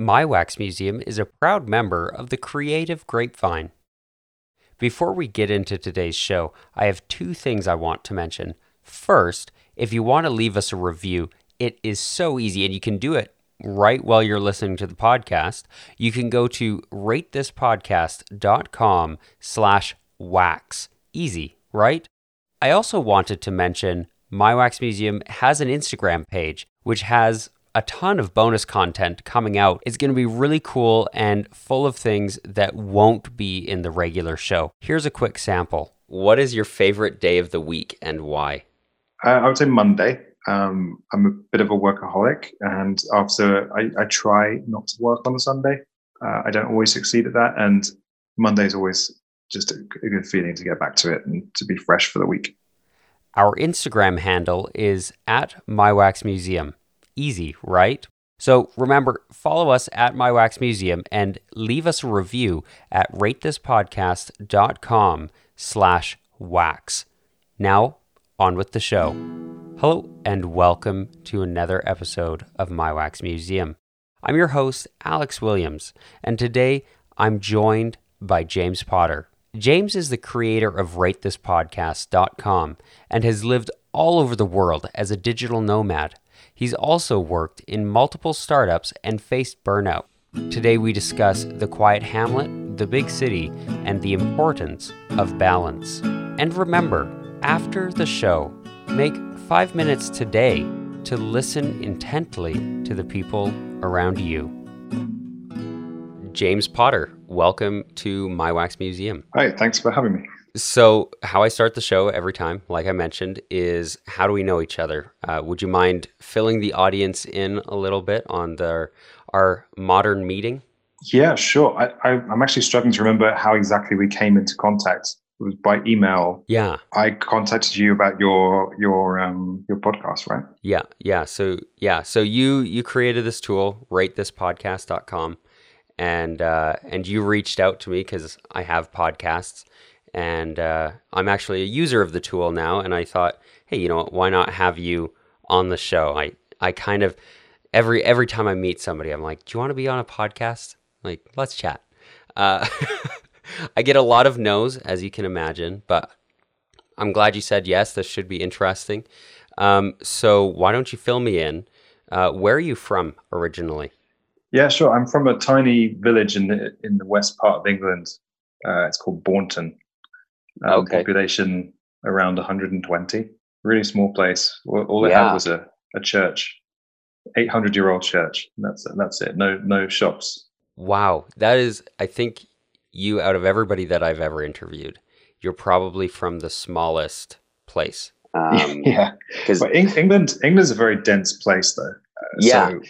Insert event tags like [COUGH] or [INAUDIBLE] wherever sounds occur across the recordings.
My Wax Museum is a proud member of the Creative Grapevine. Before we get into today's show, I have two things I want to mention. First, if you want to leave us a review, it is so easy and you can do it right while you're listening to the podcast. You can go to ratethispodcast.com slash wax. Easy, right? I also wanted to mention My Wax Museum has an Instagram page, which has a ton of bonus content coming out. It's going to be really cool and full of things that won't be in the regular show. Here's a quick sample. What is your favorite day of the week and why? Uh, I would say Monday. Um, I'm a bit of a workaholic, and after I, I try not to work on a Sunday. Uh, I don't always succeed at that, and Monday is always just a, a good feeling to get back to it and to be fresh for the week. Our Instagram handle is at MyWaxMuseum easy, right? So remember, follow us at My Wax Museum and leave us a review at ratethispodcast.com slash wax. Now, on with the show. Hello and welcome to another episode of My Wax Museum. I'm your host, Alex Williams, and today I'm joined by James Potter. James is the creator of RateThisPodcast.com and has lived all over the world as a digital nomad. He's also worked in multiple startups and faced burnout. Today we discuss the quiet hamlet, the big city, and the importance of balance. And remember, after the show, make five minutes today to listen intently to the people around you. James Potter, welcome to My Wax Museum. Hi, thanks for having me. So, how I start the show every time, like I mentioned, is how do we know each other? Uh, would you mind filling the audience in a little bit on the, our modern meeting? Yeah, sure. I, I, I'm actually struggling to remember how exactly we came into contact. It was by email. Yeah, I contacted you about your your um your podcast, right? yeah, yeah. So, yeah, so you you created this tool, ratethispodcast.com, and uh, and you reached out to me because I have podcasts, and uh, I'm actually a user of the tool now. And I thought, hey, you know, what, why not have you on the show? I I kind of every every time I meet somebody, I'm like, do you want to be on a podcast? Like, let's chat. Uh, [LAUGHS] I get a lot of no's, as you can imagine, but I'm glad you said yes. This should be interesting. Um, so why don't you fill me in? Uh, where are you from originally? Yeah, sure. I'm from a tiny village in the in the west part of England. Uh, it's called Bournemouth. Um, Okay. Population around 120. Really small place. All, all it Yeah. had was a, a church, 800 year old church. And that's that's it. No no shops. Wow, that is, I think you, out of everybody that I've ever interviewed, you're probably from the smallest place. [LAUGHS] Um, yeah, 'cause- but Eng- England England's a very dense place though. Uh, Yeah. so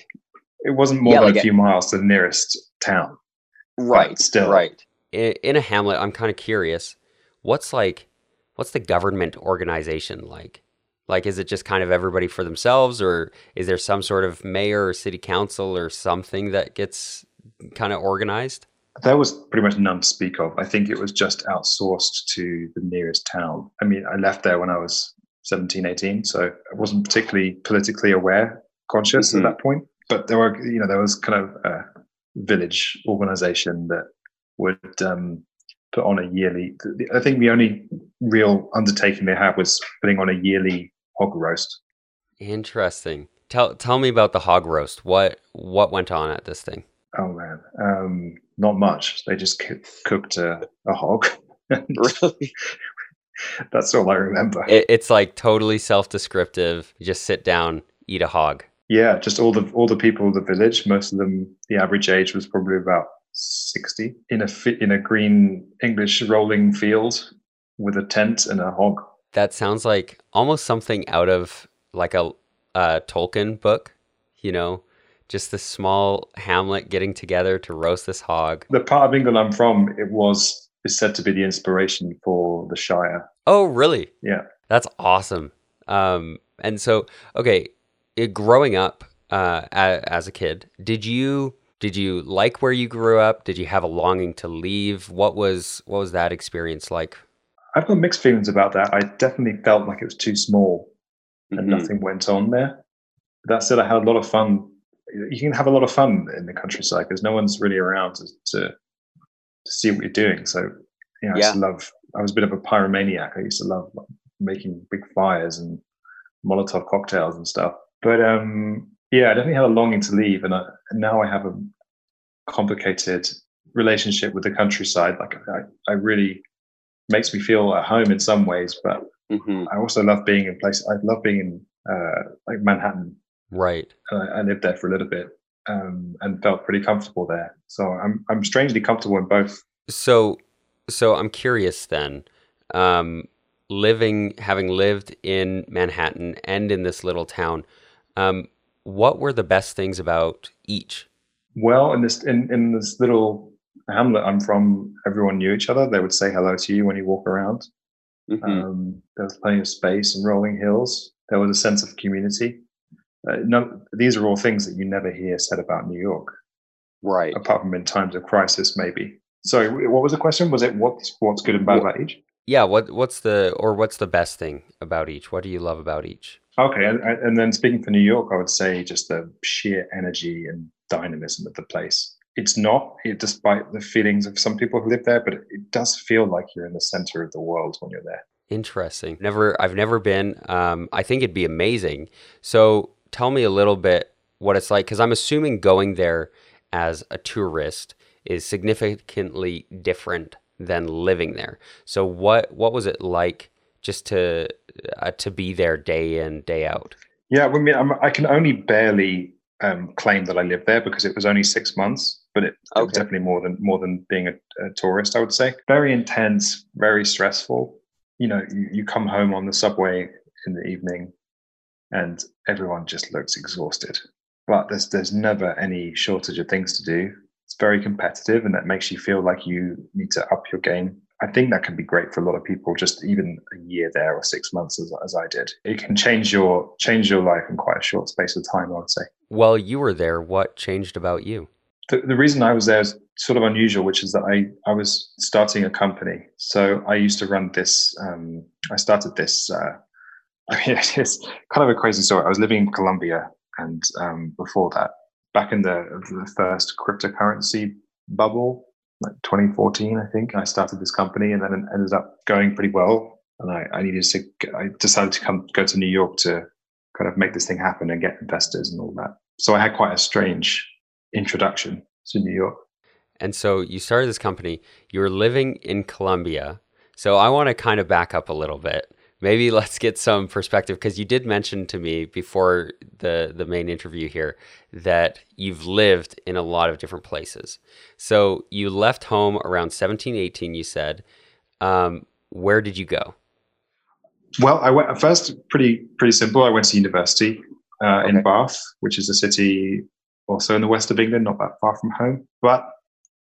it wasn't more Yeah, than like a a- few miles to the nearest town. right, still. right. In, in a hamlet, I'm kind of curious. What's like, what's the government organization like? Like, is it just kind of everybody for themselves, or is there some sort of mayor or city council or something that gets kind of organized? There was pretty much none to speak of. I think it was just outsourced to the nearest town. I mean, I left there when I was 17, 18, so I wasn't particularly politically aware, conscious Mhm. at that point. But there were, you know, there was kind of a village organization that would um, put on a yearly. I think the only real undertaking they had was putting on a yearly hog roast. Interesting. Tell tell me about the hog roast. What what went on at this thing? Oh man, um, not much. They just coo- cooked a, a hog. [LAUGHS] [LAUGHS] Really? That's all I remember. It, it's like totally self-descriptive. You just sit down, eat a hog. Yeah, just all the all the people of the village. Most of them, the average age was probably about sixty in a fi- in a green English rolling field with a tent and a hog. That sounds like almost something out of like a, a Tolkien book. You know, just this small hamlet getting together to roast this hog. The part of England I'm from, it was is said to be the inspiration for the Shire. Oh, really? Yeah. That's awesome. Um, and so, okay, it, growing up uh, as a kid, did you did you like where you grew up? Did you have a longing to leave? What was what was that experience like? I've got mixed feelings about that. I definitely felt like it was too small and Mhm. nothing went on there. That said, I had a lot of fun you can have a lot of fun in the countryside because no one's really around to, to, to see what you're doing. So, you know, I Yeah. used to love. I was a bit of a pyromaniac. I used to love like, making big fires and Molotov cocktails and stuff. But um, yeah, I definitely had a longing to leave, and, I, now I have a complicated relationship with the countryside. Like I, I really makes me feel at home in some ways, but hmm I also love being in places. I love being in uh, like Manhattan. Right. I, I lived there for a little bit um, and felt pretty comfortable there. So I'm I'm strangely comfortable in both. So, so I'm curious then. Um, living, having lived in Manhattan and in this little town, um, what were the best things about each? Well, in this in, in this little hamlet I'm from, everyone knew each other. They would say hello to you when you walk around. Mhm. Um, there was plenty of space and rolling hills. There was a sense of community. Uh, no, these are all things that you never hear said about New York, right. apart from in times of crisis, maybe. Sorry, what was the question? Was it what's what's good and bad Wha- about each? Yeah. What What's the or what's the best thing about each? What do you love about each? Okay, and, and then speaking for New York, I would say just the sheer energy and dynamism of the place. It's not, it, despite the feelings of some people who live there, but it, does feel like you're in the center of the world when you're there. Interesting. Never. I've never been. Um, I think it'd be amazing. So tell me a little bit what it's like, because I'm assuming going there as a tourist is significantly different than living there. So what what was it like just to uh, to be there day in day out? Yeah, I mean, I'm, I can only barely um, claim that I lived there because it was only six months, but it, it was definitely more than more than being a, a tourist. I would say very intense, very stressful. You know, you, you come home on the subway in the evening, and everyone just looks exhausted. But there's there's never any shortage of things to do. It's very competitive, and that makes you feel like you need to up your game. I think that can be great for a lot of people. Just even a year there or six months, as, as I did, it can change your change your life in quite a short space of time. I would say. While you were there, what changed about you? The, the reason I was there is sort of unusual, which is that I I was starting a company. So I used to run this. Um, I started this. Uh, [LAUGHS] I mean, it's kind of a crazy story. I was living in Colombia, and um, before that, back in the the first cryptocurrency bubble, like 2014, I think, I started this company, and then it ended up going pretty well. And I, I needed to. I decided to come go to New York to kind of make this thing happen and get investors and all that. So I had quite a strange introduction to New York. And so you started this company. You were living in Colombia. So I want to kind of back up a little bit. Maybe [LAUGHS] let's get some perspective because you did mention to me before the the main interview here that you've lived in a lot of different places. So you left home around 17, 18, you said. Um, where did you go? Well, I went first pretty pretty simple. I went to university uh, Okay. in Bath, which is a city also in the west of England, not that far from home. But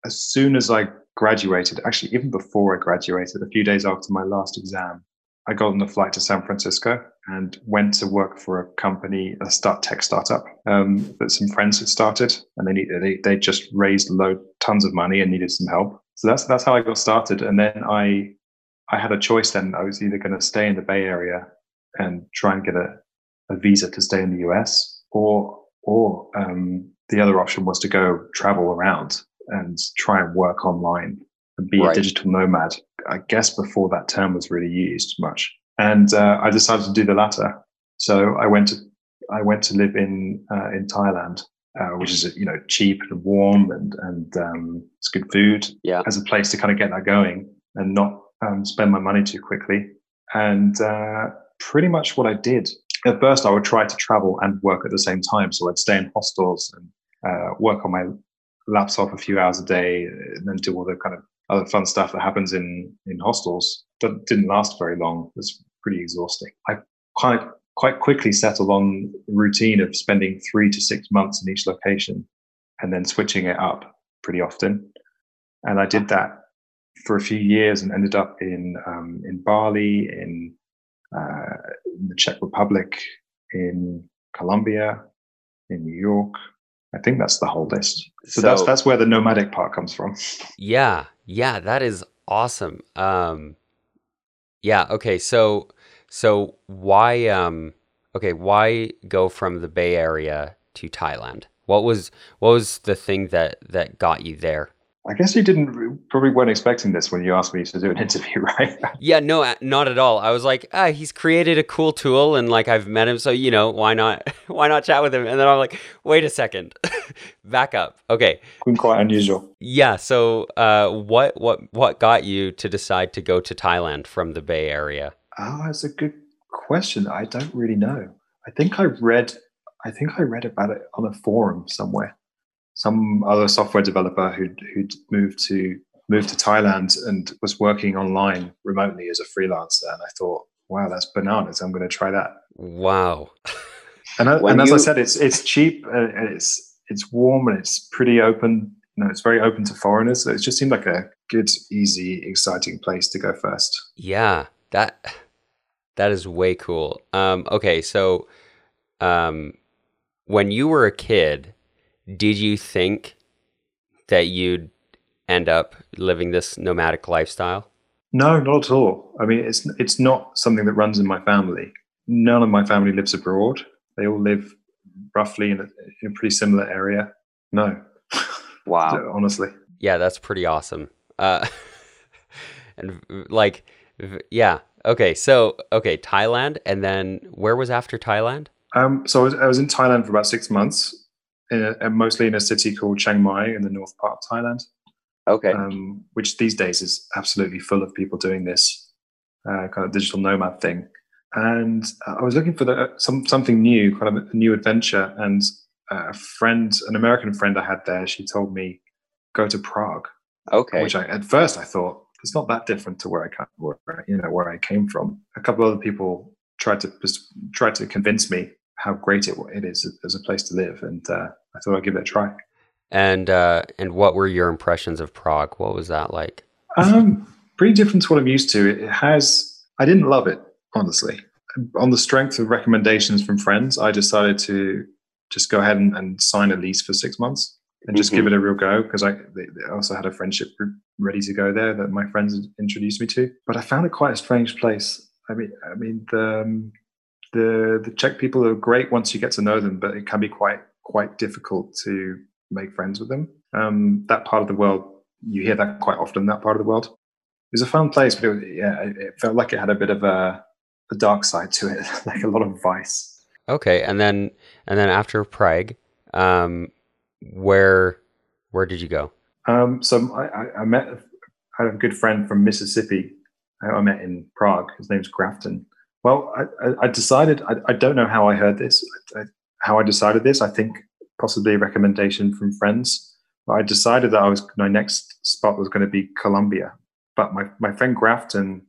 as soon as I graduated, actually even before I graduated, a few days after my last exam, I got on a flight to San Francisco and went to work for a company, a start tech startup um, that some friends had started, and they they they just raised tons of money and needed some help. So that's that's how I got started, and then I I had a choice then. I was either going to stay in the Bay Area and try and get a, a visa to stay in the US, or or um, the other option was to go travel around and try and work online and be Right. a digital nomad. I guess before that term was really used much, and uh, I decided to do the latter. So I went to I went to live in uh, in Thailand, uh, which is you know cheap and warm and and um, it's good food Yeah. as a place to kind of get that going and not um, spend my money too quickly. And uh, pretty much what I did at first, I would try to travel and work at the same time. So I'd stay in hostels and uh, work on my laptop a few hours a day, and then do all the kind of other fun stuff that happens in in hostels. That didn't last very long. It was pretty exhausting. I quite quite quickly settled on the routine of spending three to six months in each location, and then switching it up pretty often. And I did that for a few years and ended up in um, in Bali, in, uh, in the Czech Republic, in Colombia, in New York. I think that's the whole list. So, that's So- that's where the nomadic part comes from. Yeah, yeah, that is awesome. Um, yeah, okay, so so why um okay, why go from the Bay Area to Thailand? What was what was the thing that that got you there? I guess you didn't probably weren't expecting this when you asked me to do an [LAUGHS] interview, right? yeah, no, not at all. I was like, ah, he's created a cool tool, and like I've met him, so you know, why not? [LAUGHS] Why not chat with him? And then I'm like, wait a second, [LAUGHS] back up. Okay, quite unusual. Yeah. So, uh, what what what got you to decide to go to Thailand from the Bay Area? Oh, that's a good question. I don't really know. I think I read. I think I read about it on a forum somewhere some other software developer who'd, who'd moved to moved to Thailand and was working online remotely as a freelancer. And I thought, wow, that's bananas. I'm going to try that. Wow. and, and as I said, it's it's cheap and it's it's warm and it's pretty open. You know, it's very open to foreigners. So it just seemed like a good, easy, exciting place to go first. Yeah, that that is way cool. Um, okay, so um, when you were a kid, did you think that you'd end up living this nomadic lifestyle? No, not at all. I mean, it's it's not something that runs in my family. None of my family lives abroad. They all live roughly in a, in a pretty similar area. No. [LAUGHS] Wow. Honestly. Yeah, that's pretty awesome. Uh, [LAUGHS] and like, yeah. Okay, so okay, Thailand, and then where was after Thailand? Um, so I was, I was in Thailand for about six months, in a, mostly in a city called Chiang Mai in the north part of Thailand. Okay. Um, which these days is absolutely full of people doing this uh, kind of digital nomad thing. And I was looking for the, some something new, kind of a new adventure. And a friend, an American friend I had there, she told me go to Prague. Okay. Which I, at first I thought it's not that different to where I where, you know where I came from. A couple of other people tried to tried to convince me how great it, it is as a place to live, and uh, I thought I'd give it a try. And uh, and what were your impressions of Prague? What was that like? Um, pretty different to what I'm used to. It has. I didn't love it honestly. On the strength of recommendations from friends, I decided to just go ahead and, and sign a lease for six months and just mm-hmm. give it a real go because I they, they also had a friendship group ready to go there that my friends introduced me to. But I found it quite a strange place. I mean, I mean the um, the the Czech people are great once you get to know them, but it can be quite quite difficult to make friends with them. Um, that part of the world, you hear that quite often. That part of the world, it was a fun place, but it, yeah, it, it felt like it had a bit of a, a dark side to it, [LAUGHS] like a lot of vice. Okay, and then and then after Prague, um, where where did you go? Um, so I, I, met I had a good friend from Mississippi. I met in Prague. His name's Grafton, well, I, I decided, I, I, don't know how I heard this, I, how I decided this. I think possibly a recommendation from friends. But I decided that I was my next spot was going to be Colombia. But my, my friend Grafton,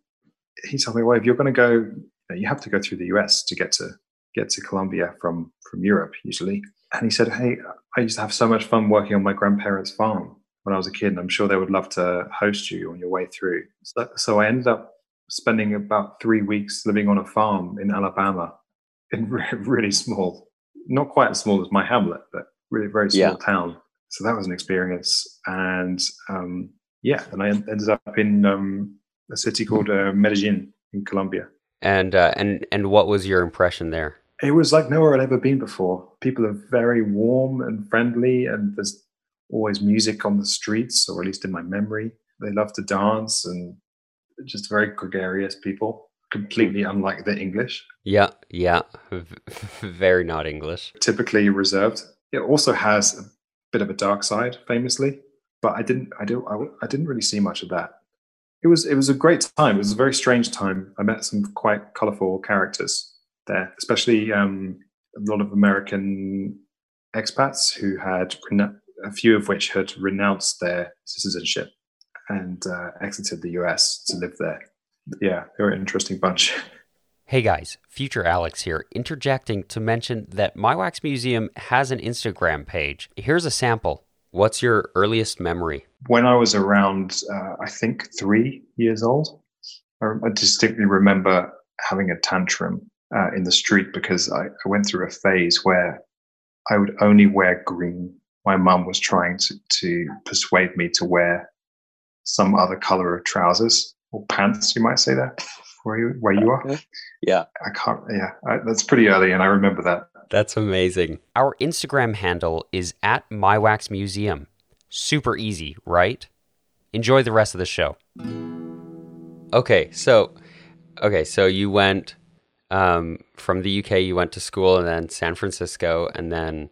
he told me, well, if you're going to go, you, have to go through the US to get to get to Colombia from from Europe usually. And he said, hey, I used to have so much fun working on my grandparents' farm when I was a kid, and I'm sure they would love to host you on your way through. So, so I ended up spending about three weeks living on a farm in Alabama, in [LAUGHS] really small, not quite as small as my hamlet, but really very small yeah. town. So that was an experience, and um, yeah, and I ended up in um, a city called uh, Medellin in Colombia. And uh, and and what was your impression there? It was like nowhere I'd ever been before. People are very warm and friendly, and there's always music on the streets, or at least in my memory. They love to dance and just very gregarious people, completely unlike the English. Yeah, yeah, [LAUGHS] very not English. Typically reserved. It also has a bit of a dark side, famously, but I didn't, I don't, I, I didn't really see much of that. It was, it was a great time. It was a very strange time. I met some quite colorful characters there, especially um, a lot of American expats who had a few of which had renounced their citizenship and uh, exited the US to live there. Yeah, they were an interesting bunch. [LAUGHS] Hey guys, future Alex here, interjecting to mention that My Wax Museum has an Instagram page. Here's a sample. What's your earliest memory? When I was around, uh, I think, three years old, I, distinctly remember having a tantrum uh, in the street because I, I went through a phase where I would only wear green. My mum was trying to, to persuade me to wear some other color of trousers or pants, you might say that where you where you are. [LAUGHS] Yeah, I can't. Yeah, I, that's pretty early, and I remember that That's amazing. Our Instagram handle is at MyWaxMuseum. Super easy, right? Enjoy the rest of the show. Okay, so okay, so you went um, from the UK. You went to school, and then San Francisco, and then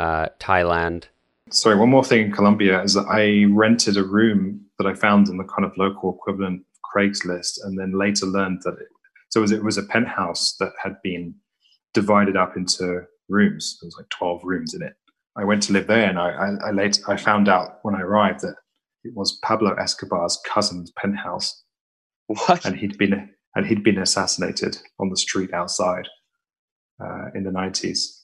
uh, Thailand. Sorry, one more thing in Colombia is that I rented a room that I found in the kind of local equivalent Craigslist, and then later learned that it, so it was, it was a penthouse that had been divided up into rooms. There was like twelve rooms in it. I went to live there, and I, I, I later I found out when I arrived that it was Pablo Escobar's cousin's penthouse, What? and he'd been and he'd been assassinated on the street outside uh, in the nineties.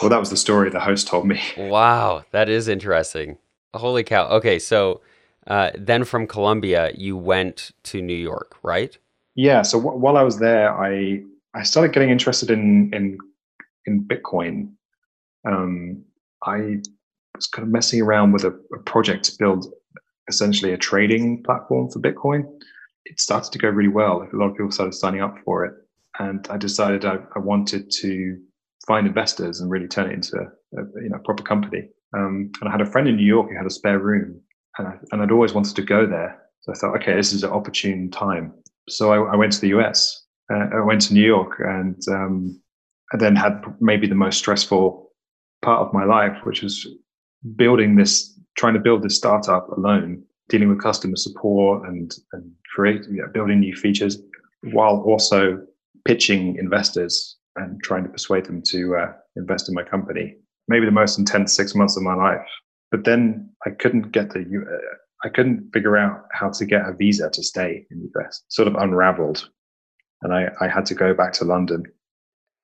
Well, that was the story the host told me. [LAUGHS] Wow, that is interesting. Holy cow. Okay, so uh, then from Colombia, you went to New York, right? Yeah. So wh- while I was there, I I started getting interested in in in Bitcoin. Um, I was kind of messing around with a, a project to build essentially a trading platform for Bitcoin. It started to go really well. A lot of people started signing up for it, and I decided I, I wanted to find investors and really turn it into a, you know a proper company. Um, and I had a friend in New York who had a spare room, and I, and I'd always wanted to go there. So I thought, okay, this is an opportune time. So I, I went to the US. Uh, I went to New York, and um, I then had maybe the most stressful part of my life, which was building this, trying to build this startup alone, dealing with customer support and and create, you know, building new features, while also pitching investors and trying to persuade them to uh, invest in my company. Maybe the most intense six months of my life. But then I couldn't get the uh, I couldn't figure out how to get a visa to stay in the US. Sort of unraveled, and I I had to go back to London.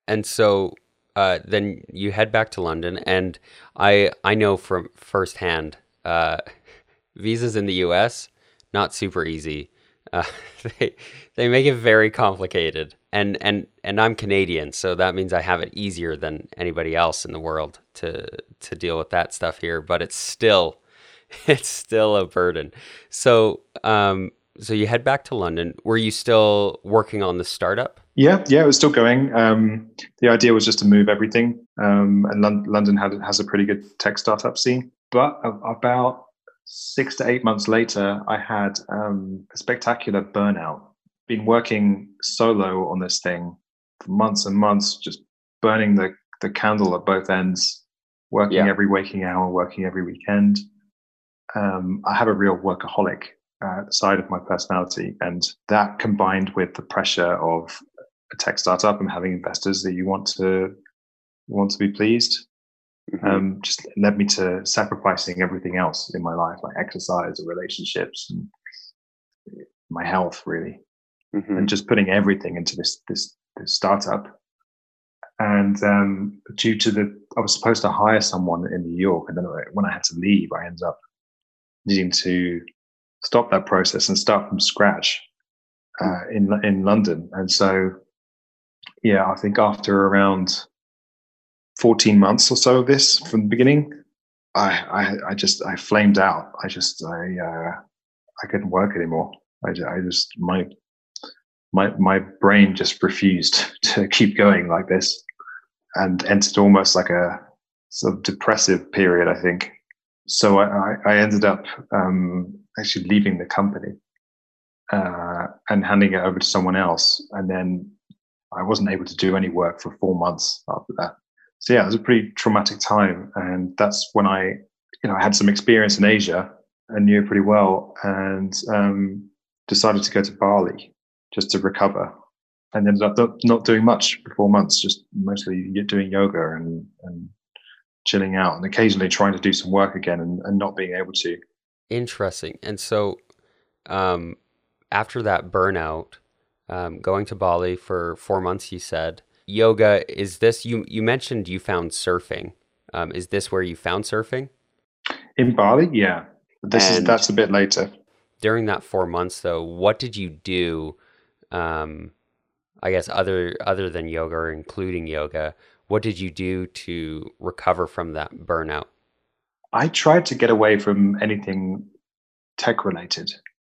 And so uh, then you head back to London, and I I know from firsthand, uh, [LAUGHS] visas in the U.S. not super easy. Uh, [LAUGHS] they they make it very complicated, and and and I'm Canadian, so that means I have it easier than anybody else in the world to to deal with that stuff here. But it's still [LAUGHS] it's still a burden. So um so you head back to London. Were you still working on the startup? Yeah, yeah, it was still going. Um, the idea was just to move everything, um, and Lon- London had, has a pretty good tech startup scene. But about six to eight months later, I had um, a spectacular burnout. Been working solo on this thing for months and months, just burning the, the candle at both ends, working Yeah. every waking hour, working every weekend. Um, I have a real workaholic uh, side of my personality, and that combined with the pressure of a tech startup and having investors that you want to want to be pleased Mhm. um, just led me to sacrificing everything else in my life like exercise or relationships and my health really Mhm. and just putting everything into this this, this startup and um, due to the i was supposed to hire someone in new york and then when i had to leave i ended up needing to stop that process and start from scratch uh, in in london and so yeah i think after around 14 months or so of this from the beginning i i, I just i flamed out. I just i uh, i couldn't work anymore. I, I just my my my brain just refused [LAUGHS] to keep going like this and entered almost like a sort of depressive period i think. So i i, I ended up um actually leaving the company uh, and handing it over to someone else. And then i wasn't able to do any work for four months after that so yeah it was a pretty traumatic time and that's when i you know i had some experience in asia and knew it pretty well and um, decided to go to bali just to recover and ended up not- doing much for four months just mostly doing yoga and, and chilling out and occasionally trying to do some work again and, and not being able to Interesting. And so, um, after that burnout, um, going to Bali for four months, you said yoga. Is this you? You mentioned you found surfing. Um, is this where you found surfing? in bali yeah this is that's a bit later During that four months, though, what did you do? Um, I guess other other than yoga or including yoga, what did you do to recover from that burnout? I tried to get away from anything tech related.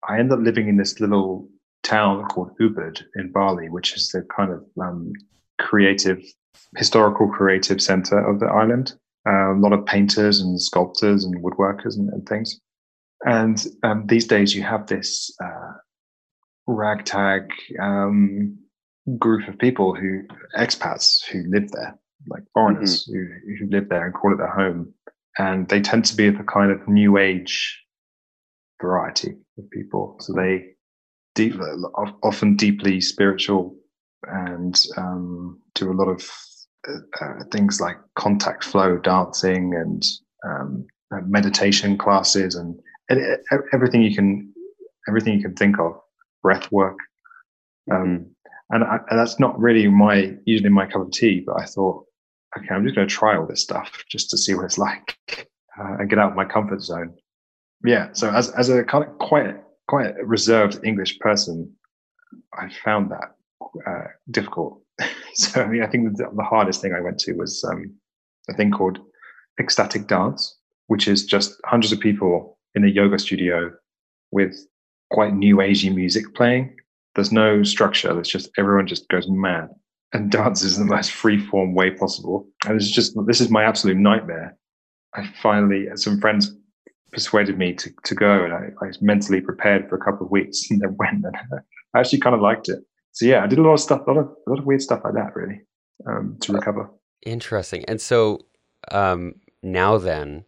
I ended up living in this little town called Ubud in Bali, which is the kind of um, creative historical creative center of the island. Uh, a lot of painters and sculptors and woodworkers and, and things. And um, these days, you have this uh, ragtag um, group of people who expats who live there, like foreigners who, who live there and call it their home. And they tend to be the kind of new age variety of people. So they deep, often deeply spiritual and um, do a lot of uh, uh, things like contact flow dancing and um, uh, meditation classes and everything you can everything you can think of breath work um, mm-hmm. and, I, and, that's not really my usually my cup of tea but i thought okay i'm just going to try all this stuff just to see what it's [LAUGHS] like uh, and get out of my comfort zone yeah so as, as a kind of quite quite reserved english person i found that uh, difficult [LAUGHS] so I, mean, I think the, the, hardest thing i went to was um, a thing called ecstatic dance which is just hundreds of people in a yoga studio with quite new agey music playing. There's no structure. There's just everyone just goes mad and [LAUGHS] dances in the most free form way possible. And it's just this is my absolute nightmare. I finally some friends persuaded me to, to go and I, I was mentally prepared for a couple of weeks [LAUGHS] and then went and I actually kind of liked it. So yeah, I did a lot of stuff, a lot of a lot of weird stuff like that really um, to recover. Interesting. And so um, now then,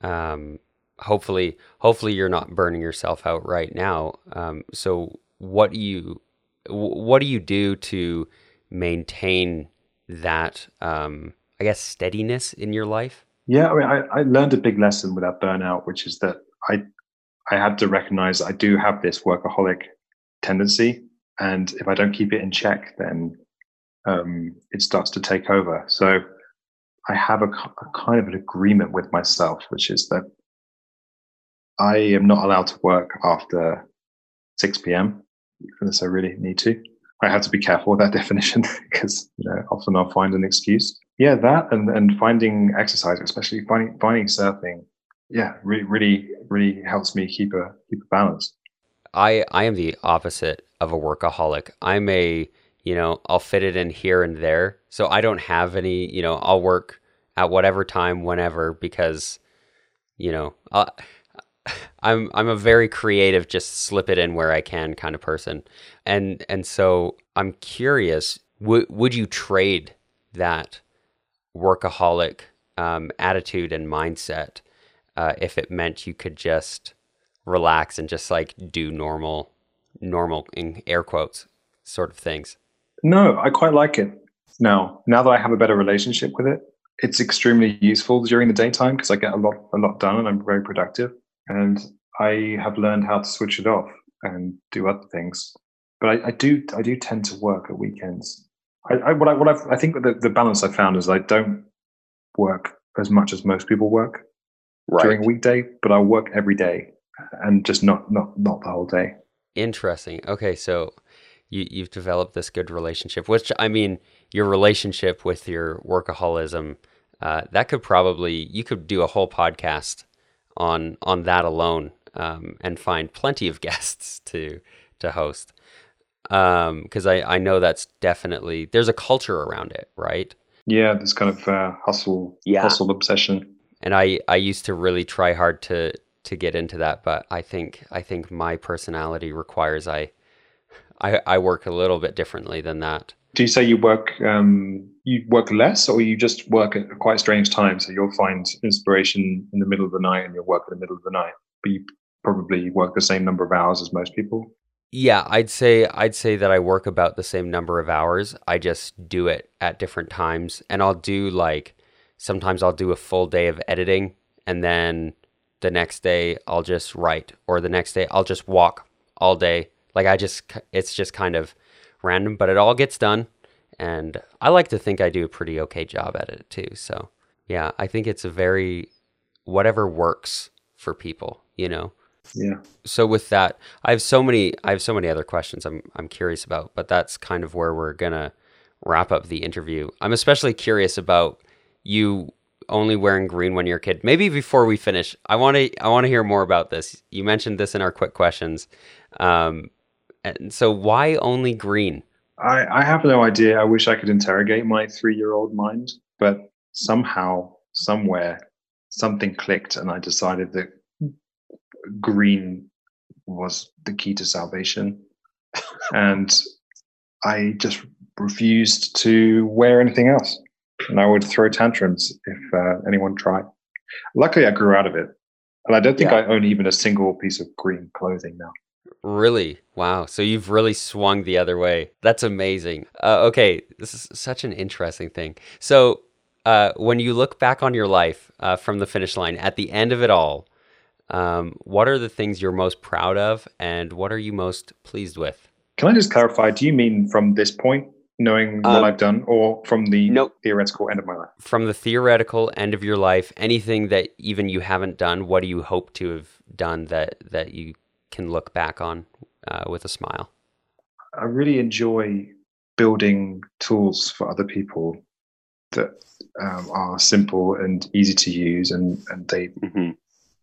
um, hopefully hopefully you're not burning yourself out right now um, so what do you what do you do to maintain that um, i guess steadiness in your life yeah i mean I, I learned a big lesson with that burnout which is that i i had to recognize i do have this workaholic tendency and if i don't keep it in check then um, it starts to take over so i have a, a kind of an agreement with myself which is that I am not allowed to work after 6 p.m. unless I really need to. I have to be careful with that [LAUGHS] definition because you know often I'll find an excuse. Yeah, that and and finding exercise, especially finding finding surfing, yeah, really really really helps me keep a keep a balance. I I am the opposite of a workaholic. I'm a you know I'll fit it in here and there, so I don't have any you know I'll work at whatever time whenever because you know. I'll, [LAUGHS] I'm I'm a very creative, just slip it in where I can kind of person, and and so I'm curious. Would would you trade that workaholic um, attitude and mindset uh, if it meant you could just relax and just like do normal, normal in air quotes sort of things? No, I quite like it now. Now that I have a better relationship with it, it's extremely useful during the daytime because I get a lot a lot done and I'm very productive and I have learned how to switch it off and do other things. But I, I do I do tend to work at weekends. I, I what I what I've, I think the, the balance I found is I don't work as much as most people work right. during a weekday, but I work every day and just not not not the whole day. Interesting. Okay, so you you've developed this good relationship, which I mean, your relationship with your workaholism. Uh, that could probably you could do a whole podcast on on that alone um, and find plenty of [LAUGHS] guests to to host because um, I, I know that's definitely there's a culture around it right yeah this kind of uh, hustle yeah. hustle obsession and I I used to really try hard to to get into that but I think I think my personality requires I I, I work a little bit differently than that. Do you say you work um, you work less or you just work at quite strange times so you'll find inspiration in the middle of the night and you'll work in the middle of the night but you probably work the same number of hours as most people? Yeah i'd say i'd say that i work about the same number of hours. I just do it at different times. And i'll do like sometimes i'll do a full day of editing and then the next day i'll just write or the next day i'll just walk all day like i just it's just kind of random, but it all gets done. And I like to think I do a pretty okay job at it too. So yeah, I think it's a very whatever works for people, you know. Yeah. So with that, I have so many I have so many other questions I'm I'm curious about, but that's kind of where we're gonna wrap up the interview. I'm especially curious about you only wearing green when you're a kid. Maybe before we finish, I want to I want to hear more about this. You mentioned this in our quick questions, um, and so why only green I, I have no idea. I wish I could interrogate my three year old mind, but somehow, somewhere, something clicked, and I decided that green was the key to salvation. and I just refused to wear anything else. And I would throw tantrums if uh, anyone tried. Luckily, I grew out of it. And I don't think Yeah. I own even a single piece of green clothing now. Really? Wow. So you've really swung the other way. That's amazing. Uh, okay, this is such an interesting thing. So, uh, when you look back on your life uh, from the finish line, at the end of it all, um, what are the things you're most proud of, and what are you most pleased with? Can I just clarify? Do you mean from this point, knowing what Um, I've done, or from the Nope. theoretical end of my life? From the theoretical end of your life, anything that even you haven't done, what do you hope to have done that that you can look back on uh, with a smile? I really enjoy building tools for other people that um, are simple and easy to use, and and they. hmm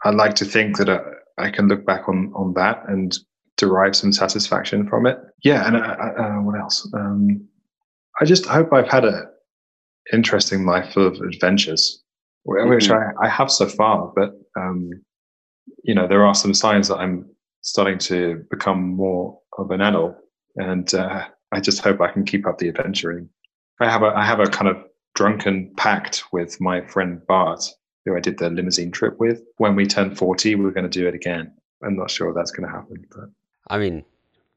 I like to think that I, I can look back on on that and derive some satisfaction from it. Yeah, and uh, uh, what else? Um, I just hope I've had a interesting life full of adventures, wh- which I, I have so far. But um, you know, there are some signs that I'm starting to become more of an adult, and uh, I just hope I can keep up the adventuring. I have a I have a kind of drunken pact with my friend Bart, who I did the limousine trip with. When we turn forty, we're going to do it again. I'm not sure that's going to happen, but I mean,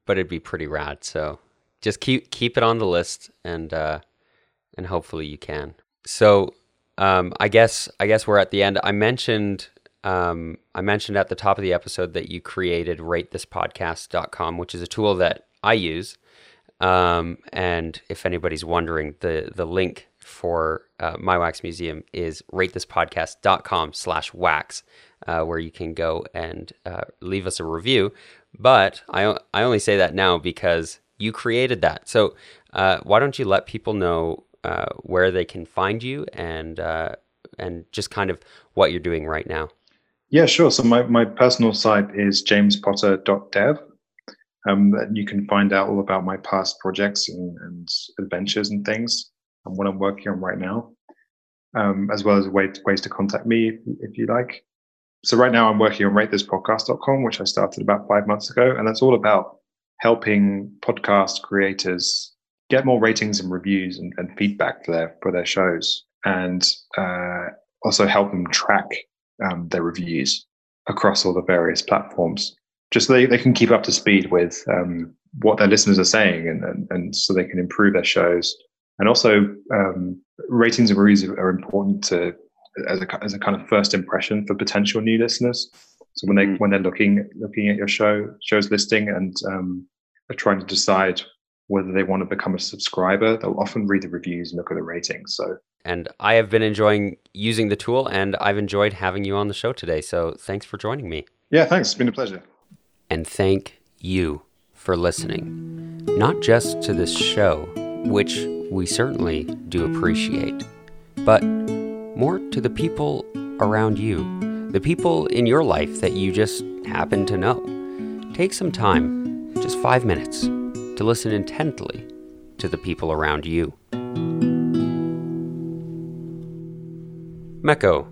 but it'd be pretty rad. So just keep keep it on the list, and uh, and hopefully you can. So um, I guess I guess we're at the end. I mentioned um, I mentioned at the top of the episode that you created ratethispodcast.com, which is a tool that I use. Um, and if anybody's wondering, the the link for uh, my wax museum is ratethispodcast.com slash wax, uh, where you can go and uh, leave us a review. But I, I only say that now because you created that. So uh, why don't you let people know uh, where they can find you and uh, and just kind of what you're doing right now? Yeah, sure. So my, my personal site is jamespotter.dev. Um, you can find out all about my past projects and, and adventures and things and what I'm working on right now, um, as well as ways, ways to contact me if you like. So right now I'm working on ratethispodcast.com, which I started about five months ago. And that's all about helping podcast creators get more ratings and reviews and, and feedback for their, for their shows and uh, also help them track um, their reviews across all the various platforms, just so they, they can keep up to speed with um, what their listeners are saying, and, and and so they can improve their shows. And also, um, ratings and reviews are important to as a as a kind of first impression for potential new listeners. So when they Mm. when they're looking looking at your show show's listing and um, are trying to decide whether they want to become a subscriber, they'll often read the reviews and look at the ratings. So And I have been enjoying using the tool, and I've enjoyed having you on the show today. So thanks for joining me. yeah, thanks. It's been a pleasure. and thank you for listening. Not just to this show, which we certainly do appreciate, but more to the people around you, the people in your life that you just happen to know. Take some time, just five minutes, to listen intently to the people around you. Meko,